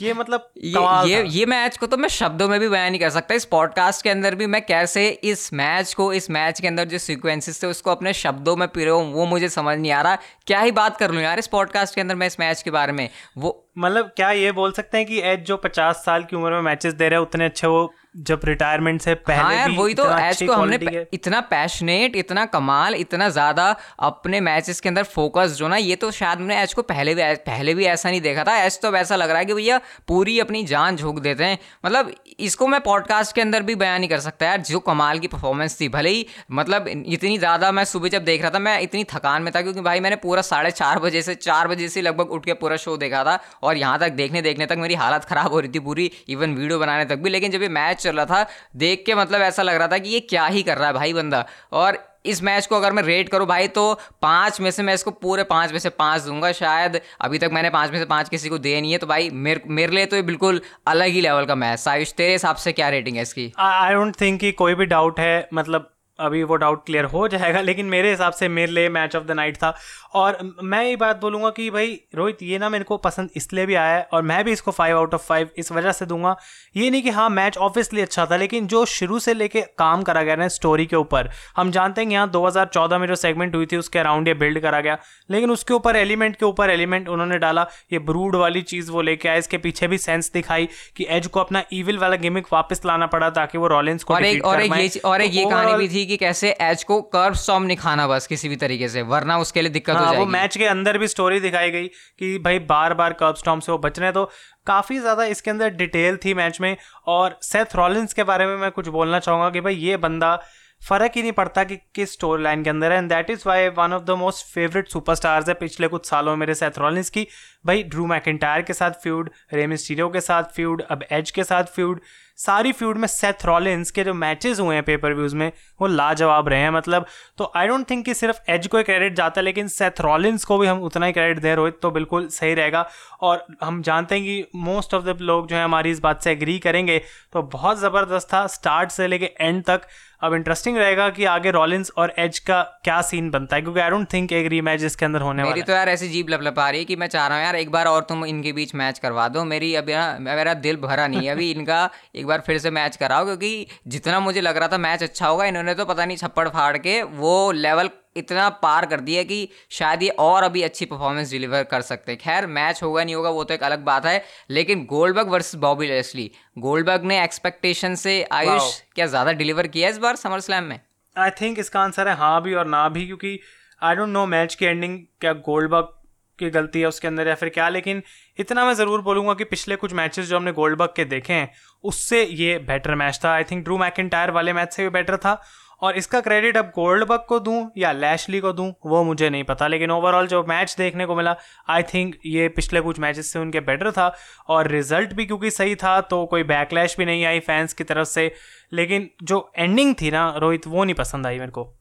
ये मतलब ये ये, ये मैच को तो मैं शब्दों में भी बयान नहीं कर सकता। इस पॉडकास्ट के अंदर भी मैं कैसे इस मैच को इस मैच के अंदर जो सीक्वेंसेस थे उसको अपने शब्दों में पिरो वो मुझे समझ नहीं आ रहा। क्या ही बात कर लूँ यार इस पॉडकास्ट के अंदर मैं इस मैच के बारे में? वो मतलब क्या ये बोल सकते हैं कि एज जो पचास साल की उम्र में मैचेस दे रहे हैं उतने अच्छे वो जब रिटायरमेंट से पहले हाँ यार वही तो एज को हमने इतना पैशनेट इतना कमाल इतना ज़्यादा अपने मैचेस के अंदर फोकस जो ना ये तो शायद मैंने एच को पहले भी पहले भी ऐसा नहीं देखा था। एच तो वैसा लग रहा है कि भैया पूरी अपनी जान झोंक देते हैं। मतलब इसको मैं पॉडकास्ट के अंदर भी बयान नहीं कर सकता यार जो कमाल की परफॉर्मेंस थी भले ही मतलब इतनी ज़्यादा मैं सुबह जब देख रहा था मैं इतनी थकान में था क्योंकि भाई मैंने पूरा साढ़े चार बजे से चार बजे से लगभग उठ के पूरा शो देखा था और यहाँ तक देखने देखने तक मेरी हालत ख़राब हो रही थी पूरी इवन वीडियो बनाने तक भी। लेकिन जब ये मैच चल रहा था। देख के मतलब ऐसा लग रहा था कि ये क्या ही कर रहा है भाई बंदा। और इस मैच को अगर मैं रेट करूँ भाई तो पाँच में से मैं इसको पूरे पाँच में से पाँच दूँगा शायद। अभी तक मैंने पाँच में से पाँच किसी को दे नहीं है तो भाई मेरे मेरे लिए तो ये बिल्कुल अलग ही लेवल का मैच सायुष, तेरे हिसाब से क्या रेटिंग है इसकी? आई डोंट थिंक कि कोई भी डाउट है मतलब अभी वो डाउट क्लियर हो जाएगा लेकिन मेरे हिसाब से मेरे लिए मैच ऑफ़ द नाइट था। और मैं ये बात बोलूँगा कि भाई रोहित ये ना मेरे को पसंद इसलिए भी आया है और मैं भी इसको फाइव आउट ऑफ़ फाइव इस वजह से दूँगा। ये नहीं कि हाँ मैच ऑब्वियसली अच्छा था लेकिन जो शुरू से लेके काम करा गया ना स्टोरी के ऊपर हम जानते हैं कि यहाँ 2014 में जो सेगमेंट हुई थी उसके अराउंड ये बिल्ड करा गया। लेकिन उसके ऊपर एलिमेंट के ऊपर एलिमेंट उन्होंने डाला ये ब्रूड वाली चीज़ वो लेके आए। इसके पीछे भी सेंस दिखाई कि एज को अपना ईविल वाला गेमिक वापस लाना पड़ा ताकि वो रॉलेंस को और एक और एक ये और एक ये तो कहानी भी थी कि कैसे एज को कर्व स्टॉम नहीं खाना बस किसी भी तरीके से वरना उसके लिए दिक्कत हाँ, हो जाएगी। वो मैच के अंदर भी स्टोरी दिखाई गई कि भाई बार बार कर्व स्टॉम से वो बच रहे तो काफ़ी ज़्यादा इसके अंदर डिटेल थी मैच में और सेथ रॉलिंस के बारे में मैं कुछ बोलना चाहूँगा कि भाई ये बंदा फ़र्क ही नहीं पड़ता कि किस स्टोरी लाइन के अंदर है and that is why one of the most favourite superstars है पिछले कुछ सालों में मेरे सेथ रॉलिंस की। भाई ड्रू मैकेंटायर के साथ फ्यूड रेम स्टीरियो के साथ फ्यूड अब एज के साथ फ्यूड सारी फ्यूड में सेथ रॉलिन्स के जो मैचेस हुए हैं पेपर व्यूज़ में, वो लाजवाब रहे हैं मतलब तो आई डोंट थिंक कि सिर्फ़ एज को क्रेडिट जाता है, लेकिन सेथ रॉलिन्स को भी हम उतना ही क्रेडिट दे रोहित तो बिल्कुल सही रहेगा। और हम जानते हैं कि मोस्ट ऑफ़ द लोग जो है हमारी इस बात से एग्री करेंगे तो बहुत ज़बरदस्त था स्टार्ट से लेके एंड तक। अब इंटरेस्टिंग रहेगा कि आगे रॉलिंस और एज का क्या सीन बनता है क्योंकि आई डोंट थिंक एक रीमैच इसके अंदर होने मेरी तो यार ऐसी जीप लप लपा रही है कि मैं चाह रहा हूँ यार एक बार और तुम इनके बीच मैच करवा दो मेरी अभी ना मेरा दिल भरा नहीं है अभी इनका एक बार फिर से मैच कराओ क्योंकि जितना मुझे लग रहा था मैच अच्छा होगा इन्होंने तो पता नहीं छप्पड़ फाड़ के वो लेवल इतना पार कर दिया कि शायद ये और अभी अच्छी परफॉर्मेंस डिलीवर कर सकते हैं। खैर मैच होगा नहीं होगा वो तो एक अलग बात है। लेकिन Goldberg versus Bobby Lashley Goldberg ने एक्सपेक्टेशन से आयुष क्या ज़्यादा डिलीवर किया इस बार समर स्लैम में? आई थिंक इसका आंसर है हाँ भी और ना भी क्योंकि आई डोंट नो मैच की एंडिंग क्या गोल्डबर्ग की गलती है उसके अंदर या फिर क्या लेकिन इतना मैं ज़रूर बोलूँगा कि पिछले कुछ मैचेस जो हमने गोल्डबर्ग के देखे हैं उससे ये बेटर मैच था। आई थिंक ड्रू मैकिन वाले मैच से भी बेटर था। और इसका क्रेडिट अब गोल्डबर्ग को दूँ या लैशली को दूँ, वो मुझे नहीं पता। लेकिन ओवरऑल जो मैच देखने को मिला आई थिंक ये पिछले कुछ मैचेस से उनके बेटर था और रिज़ल्ट भी क्योंकि सही था तो कोई बैकलैश भी नहीं आई फैंस की तरफ़ से। लेकिन जो एंडिंग थी ना, रोहित, वो नहीं पसंद आई मेरे को।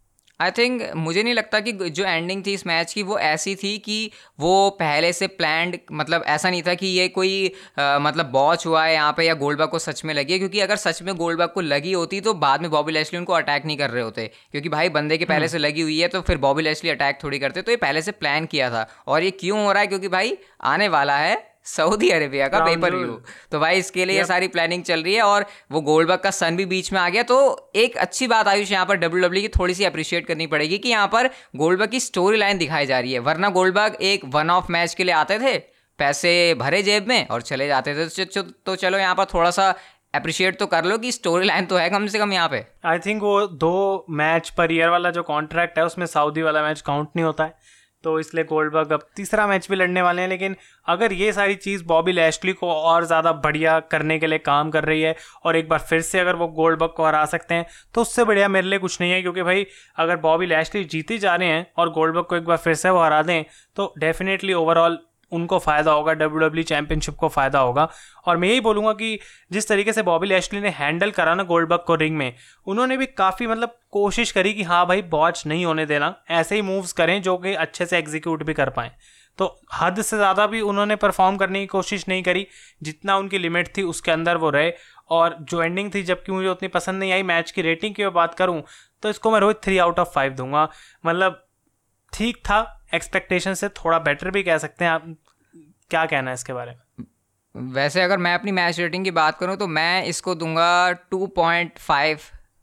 आई थिंक मुझे नहीं लगता कि जो एंडिंग थी इस मैच की वो ऐसी थी कि वो पहले से प्लान्ड मतलब ऐसा नहीं था कि ये कोई आ, मतलब बॉच हुआ है यहाँ पे या गोल्डबर्ग को सच में लगी है। क्योंकि अगर सच में गोल्डबर्ग को लगी होती तो बाद में बॉबी लेस्ली उनको अटैक नहीं कर रहे होते। क्योंकि भाई बंदे के पहले हम्म। से लगी हुई है तो फिर बॉबी लेस्ली अटैक थोड़ी करते। तो ये पहले से प्लान किया था। और ये क्यों हो रहा है? क्योंकि भाई आने वाला है सऊदी अरेबिया का पेपर व्यू तो भाई इसके लिए ये सारी प्लानिंग चल रही है और वो गोल्डबर्ग का सन भी बीच में आ गया। तो एक अच्छी बात आयुष यहाँ पर डब्ल्यू डब्ल्यू की थोड़ी सी अप्रिशिएट करनी पड़ेगी कि यहाँ पर गोल्डबर्ग की स्टोरी लाइन दिखाई जा रही है। वरना गोल्डबर्ग एक वन ऑफ़ मैच के लिए आते थे पैसे भरे जेब में और चले जाते थे। तो चलो यहाँ पर थोड़ा सा अप्रिशिएट तो कर लो कि स्टोरी लाइन तो है कम से कम यहाँ पे। आई थिंक वो दो मैच पर ईयर वाला जो कॉन्ट्रैक्ट है उसमें सऊदी वाला मैच काउंट नहीं होता है। तो इसलिए गोल्डबर्ग अब तीसरा मैच भी लड़ने वाले हैं, लेकिन अगर ये सारी चीज़ बॉबी लैशली को और ज़्यादा बढ़िया करने के लिए काम कर रही है, और एक बार फिर से अगर वो गोल्डबर्ग को हरा सकते हैं तो उससे बढ़िया मेरे लिए कुछ नहीं है, क्योंकि भाई अगर बॉबी लैशली जीते जा रहे हैं और गोल्डबर्ग को एक बार फिर से वो हरा दें तो डेफिनेटली ओवरऑल उनको फ़ायदा होगा डब्ल्यू डब्ल्यू चैंपियनशिप को फ़ायदा होगा। और मैं यही बोलूँगा कि जिस तरीके से बॉबी लैशली ने हैंडल करा ना गोल्ड गोल्डबर्ग को रिंग में, उन्होंने भी काफ़ी मतलब कोशिश करी कि हाँ भाई बॉच नहीं होने देना, ऐसे ही मूव्स करें जो कि अच्छे से एग्जीक्यूट भी कर पाएँ। तो हद से ज़्यादा भी उन्होंने परफॉर्म करने की कोशिश नहीं करी, जितना उनकी लिमिट थी उसके अंदर वो रहे। और जो एंडिंग थी, जबकि मुझे उतनी पसंद नहीं आई मैच की रेटिंग की मैं बात करूँ तो इसको मैं Rohit three out of five दूँगा। मतलब ठीक था एक्सपेक्टेशन से थोड़ा बेटर भी कह सकते हैं आप। क्या कहना है इसके बारे में? वैसे अगर मैं अपनी मैच रेटिंग की बात करूँ तो मैं इसको दूँगा टू पॉइंट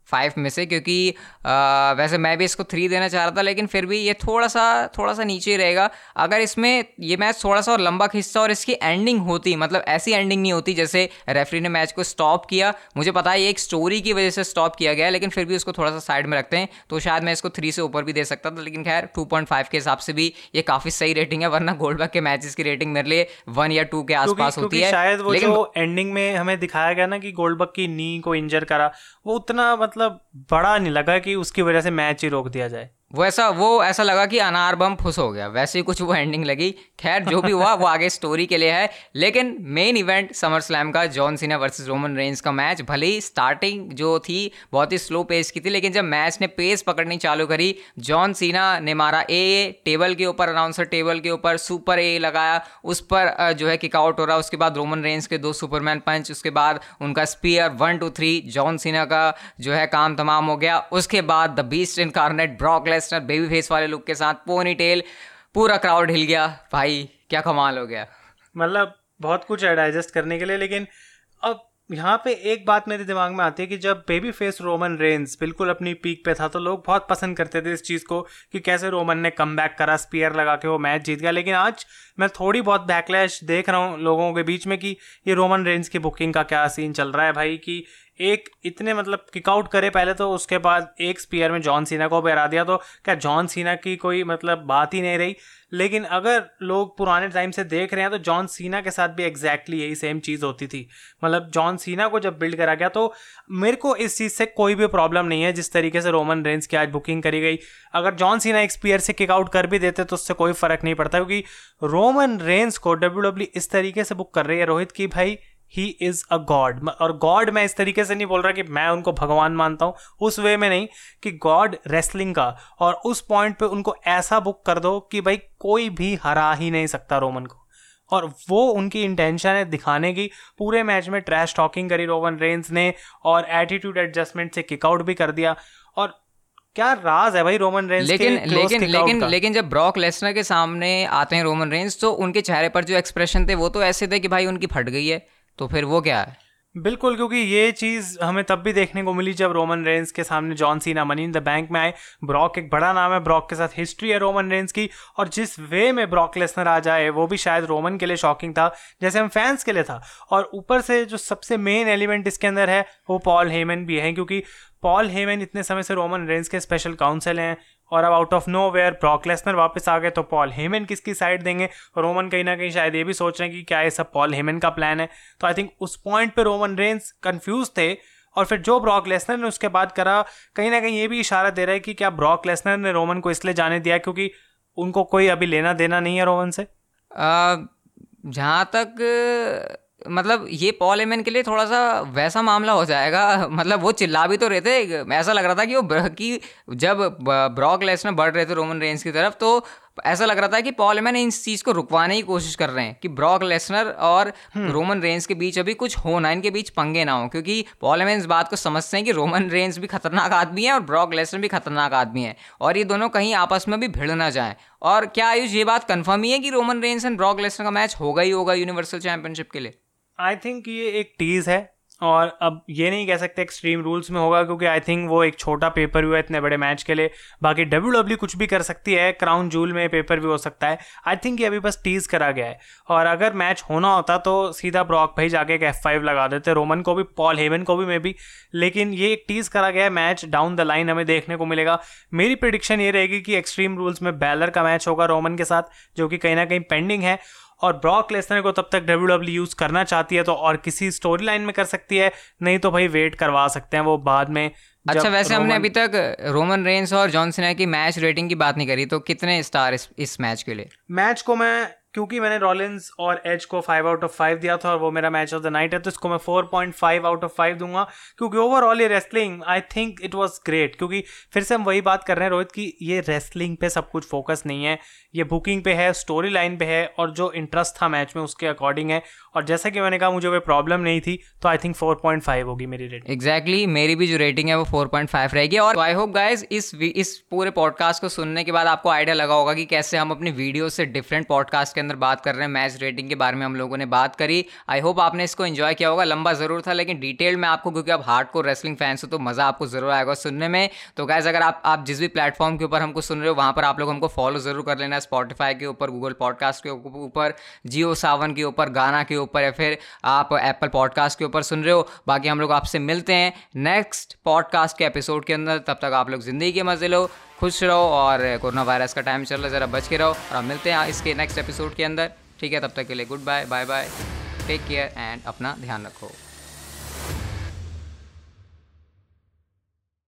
फाइव फाइव में से क्योंकि आ, वैसे मैं भी इसको थ्री देना चाह रहा था लेकिन फिर भी ये थोड़ा सा थोड़ा सा नीचे ही रहेगा। अगर इसमें ये मैच थोड़ा सा और लंबा खिस्सा और इसकी एंडिंग होती मतलब ऐसी एंडिंग नहीं होती जैसे रेफरी ने मैच को स्टॉप किया। मुझे पता है ये एक स्टोरी की वजह से स्टॉप किया गया लेकिन फिर भी उसको थोड़ा सा साइड में रखते हैं तो शायद मैं इसको थ्री से ऊपर भी दे सकता था लेकिन खैर टू के हिसाब से भी ये काफ़ी सही रेटिंग है वरना गोल्डबर्ग के मैचेस की रेटिंग मेरे लिए वन या टू के आसपास होती है शायद वो लेकिन एंडिंग में हमें दिखाया गया ना कि गोल्डबर्ग की नी को इंजर करा वो उतना मतलब बड़ा नहीं लगा कि उसकी वजह से मैच ही रोक दिया जाए। वो ऐसा वो ऐसा लगा कि अनार बम फुस हो गया। वैसे ही कुछ वो एंडिंग लगी। खैर, जो भी हुआ, वो आगे स्टोरी के लिए है। लेकिन मेन इवेंट समर स्लैम का John Cena versus Roman Reigns का मैच भले ही स्टार्टिंग जो थी, बहुत ही स्लो पेस की थी, लेकिन जब मैच ने पेस पकड़नी चालू करी जॉन सीना ने मारा ए टेबल के ऊपर अनाउंसर टेबल के ऊपर सुपर ए लगाया। उस पर जो है किकआउट हो रहा। उसके बाद रोमन रेंज के दो सुपरमैन पंच उसके बाद उनका spear one two three John Cena का जो है काम तमाम हो गया। उसके बाद the beast incarnate Brock Lesnar baby face वाले लुक के साथ पोनी टेल पूरा क्राउड हिल गया। भाई, क्या कमाल हो गया। मतलब बहुत कुछ है डाइजेस्ट करने के लिए, लेकिन अब यहाँ पे एक बात मेरे दिमाग में आती है कि जब बेबी फेस रोमन रेंस बिल्कुल अपनी पीक पे था तो लोग बहुत पसंद करते थे इस चीज़ को कि कैसे रोमन ने कम करा स्पीयर लगा के वो मैच जीत गया। लेकिन आज मैं थोड़ी बहुत बैकलैश देख रहा हूँ लोगों के बीच में कि ये रोमन रेंस की बुकिंग का क्या सीन चल रहा है भाई, कि एक इतने मतलब किकआउट करे पहले तो उसके बाद एक स्पीयर में जॉन सीना को बहरा दिया तो क्या जॉन सीना की कोई मतलब बात ही नहीं रही? लेकिन अगर लोग पुराने टाइम से देख रहे हैं तो जॉन सीना के साथ भी एग्जैक्टली यही सेम चीज़ होती थी। मतलब जॉन सीना को जब बिल्ड करा गया तो मेरे को इस चीज़ से कोई भी प्रॉब्लम नहीं है, जिस तरीके से रोमन रेंज की आज बुकिंग करी गई। अगर जॉन सीना एक स्पीयर से किकआउट कर भी देते तो उससे कोई फ़र्क नहीं पड़ता, क्योंकि रोमन रेंज को डब्ल्यू डब्ल्यू इस तरीके से बुक कर रही है रोहित की, भाई ही इज़ अ गॉड और गॉड मैं इस तरीके से नहीं बोल रहा कि मैं उनको भगवान मानता हूँ। उस वे में नहीं कि गॉड रेसलिंग का। और उस पॉइंट पे उनको ऐसा बुक कर दो कि भाई कोई भी हरा ही नहीं सकता रोमन को। और वो उनकी इंटेंशन है दिखाने की। पूरे मैच में ट्रैश टॉकिंग करी रोमन रेंस ने और एटीट्यूड एडजस्टमेंट से किकआउट भी कर दिया। और क्या राज है भाई रोमन रेंस लेकिन के लेकिन लेकिन लेकिन जब ब्रॉक लेसनर के सामने आते हैं रोमन रेंस तो उनके चेहरे पर जो एक्सप्रेशन थे वो तो ऐसे थे कि भाई उनकी फट गई है। तो फिर वो क्या है? बिल्कुल, क्योंकि ये चीज़ हमें तब भी देखने को मिली जब रोमन रेंस के सामने John Cena money in the bank में आए। ब्रॉक एक बड़ा नाम है। ब्रॉक के साथ हिस्ट्री है रोमन रेंस की। और जिस वे में ब्रॉक लेसनर आ जाए वो भी शायद रोमन के लिए शॉकिंग था, जैसे हम फैंस के लिए था। और ऊपर से जो सबसे मेन एलिमेंट इसके अंदर है, वो पॉल हेमन भी है, क्योंकि पॉल हेमन इतने समय से रोमन रेंस के स्पेशल काउंसिल हैं। और अब out of nowhere Brock Lesnar वापस आ गए तो पॉल हेमन किसकी साइड देंगे? रोमन कहीं ना कहीं शायद ये भी सोच रहे हैं कि क्या ये सब पॉल हेमन का प्लान है। तो आई थिंक उस पॉइंट पे रोमन रेंस कंफ्यूज थे, और फिर जो ब्रॉक लेसनर ने उसके बाद करा, कहीं ना कहीं ये भी इशारा दे रहा है कि क्या ब्रॉक लेसनर ने रोमन को इसलिए जाने दिया क्योंकि उनको कोई अभी लेना देना नहीं है रोमन से। जहाँ तक मतलब ये पॉल एमन के लिए थोड़ा सा वैसा मामला हो जाएगा। मतलब वो चिल्ला भी तो रहे थे ऐसा लग रहा था कि वो कि जब ब्रॉक लेसनर बढ़ रहे थे रोमन रेंज की तरफ़ तो ऐसा लग रहा था कि पॉल एमन इस चीज़ को रुकवाने की कोशिश कर रहे हैं कि ब्रॉक लेसनर और रोमन हम्म। रेंज के बीच अभी कुछ हो ना इनके बीच पंगे ना हो क्योंकि पॉल एमन इस बात को समझते हैं कि रोमन रेंज भी खतरनाक आदमी है और ब्रॉक लेसनर भी खतरनाक आदमी है और ये दोनों कहीं आपस में भी भिड़ ना जाए। और क्या आयुष ये बात कन्फर्म ही है कि Roman Reigns and Brock Lesnar का मैच होगा ही होगा यूनिवर्सल चैंपियनशिप के लिए? आई थिंक ये एक टीज है और अब ये नहीं कह सकते एक्सट्रीम रूल्स में होगा क्योंकि आई थिंक वो एक छोटा पेपर व्यू है इतने बड़े मैच के लिए। बाकी डब्ल्यू डब्ल्यू कुछ भी कर सकती है क्राउन जूल में पेपर व्यू हो सकता है। आई थिंक ये अभी बस टीज करा गया है। और अगर मैच होना होता तो सीधा ब्रॉक भाई जाके एक एफ़ फाइव लगा देते रोमन को भी पॉल हेवन को भी मे भी लेकिन ये एक टीज करा गया है मैच डाउन द लाइन हमें देखने को मिलेगा। मेरी प्रिडिक्शन ये रहेगी कि एक्सट्रीम रूल्स में बैलर का मैच होगा रोमन के साथ, जो कि कहीं ना कहीं पेंडिंग है। और ब्रॉक लेसनर को तब तक डब्ल्यू डब्ल्यू यूज़ करना चाहती है तो और किसी स्टोरी लाइन में कर सकती है नहीं तो भाई वेट करवा सकते हैं वो बाद में अच्छा वैसे हमने अभी तक रोमन रेंस और जॉन सिन्हा की मैच रेटिंग की बात नहीं करी तो कितने स्टार इस, इस मैच के लिए? मैच को मैं क्योंकि मैंने रॉलिन्स और एज को फाइव आउट ऑफ़ फाइव दिया था और वो मेरा मैच ऑफ़ द नाइट है तो इसको मैं four point five out of five दूँगा, क्योंकि ओवरऑल ये wrestling I think it was great क्योंकि फिर से हम वही बात कर रहे हैं रोहित की ये रेसलिंग पे सब कुछ फोकस नहीं है, ये बुकिंग पे है स्टोरी लाइन पे है, और जो इंटरेस्ट था मैच में उसके अकॉर्डिंग है और जैसा कि मैंने कहा, मुझे कोई प्रॉब्लम नहीं थी तो I think four point five होगी मेरी रेटिंग एग्जैक्टली मेरी भी जो रेटिंग है वो फोर पॉइंट फाइव रहेगी। और आई होप गाइज़ इस इस पूरे पॉडकास्ट को सुनने के बाद आपको आइडिया लगा होगा कि कैसे हम अपनी वीडियो से डिफरेंट पॉडकास्ट के अंदर बात कर रहे हैं मैच रेटिंग के बारे में हम लोगों ने बात करी। आई होप आपने इसको इन्जॉय किया होगा। लंबा ज़रूर था, लेकिन डिटेल में आपको, क्योंकि आप हार्ड को रेसलिंग फैंस हो तो मज़ा आपको ज़रूर आएगा सुनने में। तो गाइज़ अगर आप आप जिस भी प्लेटफॉर्म के ऊपर हमको सुन रहे हो, वहाँ पर आप लोग हमको फॉलो ज़रूर कर लेना स्पॉटिफाई के ऊपर गूगल पॉडकास्ट के ऊपर जियो सावन के ऊपर गाना के ऊपर या फिर आप एप्पल पॉडकास्ट के ऊपर सुन रहे हो। बाकी हम लोग आपसे मिलते हैं नेक्स्ट पॉडकास्ट के एपिसोड के अंदर। तब तक आप लोग ज़िंदगी के मज़े लो, खुश रहो और कोरोना वायरस का टाइम चल रहा है, ज़रा बच के रहो और हम मिलते हैं इसके नेक्स्ट एपिसोड के अंदर। ठीक है, तब तक के लिए goodbye bye bye take care and अपना ध्यान रखो।